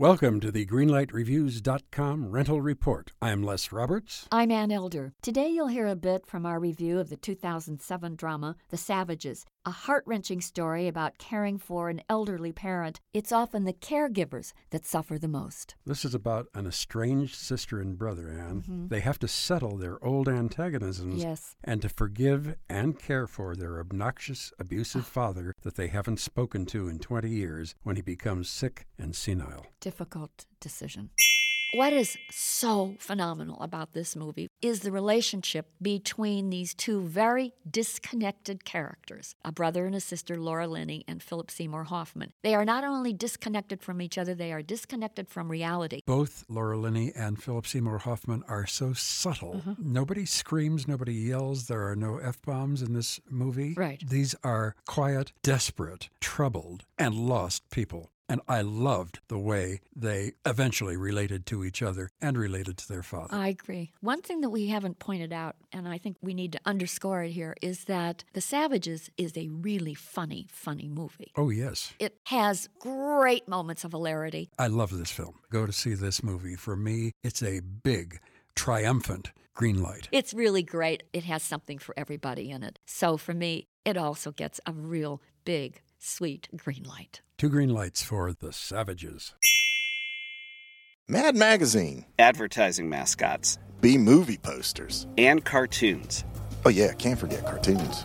Welcome to the GreenlightReviews.com rental report. I'm Les Roberts. I'm Ann Elder. Today you'll hear a bit from our review of the 2007 drama The Savages, a heart wrenching story about caring for an elderly parent. It's often the caregivers that suffer the most. This is about an estranged sister and brother, Anne. Mm-hmm. They have to settle their old antagonisms yes. and to forgive and care for their obnoxious, abusive ah. father that they haven't spoken to in 20 years when he becomes sick and senile difficult decision. What is so phenomenal about this movie is the relationship between these two very disconnected characters, a brother and a sister, Laura Linney and Philip Seymour Hoffman. They are not only disconnected from each other, they are disconnected from reality. Both Laura Linney and Philip Seymour Hoffman are so subtle. Mm-hmm. Nobody screams, nobody yells, there are no F bombs in this movie. Right. These are quiet, desperate, troubled, and lost people. And I loved the way they eventually related to each other and related to their father. I agree. One thing that we haven't pointed out, and I think we need to underscore it here, is that The Savages is a really funny, funny movie. Oh, yes. It has great moments of hilarity. I love this film. Go to see this movie. For me, it's a big, triumphant green light. It's really great. It has something for everybody in it. So for me, it also gets a real big sweet green light. Two green lights for the savages. Mad Magazine. Advertising mascots. B movie posters. And cartoons. Oh, yeah, can't forget cartoons.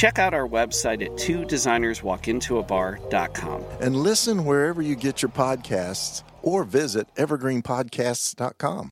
Check out our website at two designerswalkintoabar.com. And listen wherever you get your podcasts or visit evergreenpodcasts.com.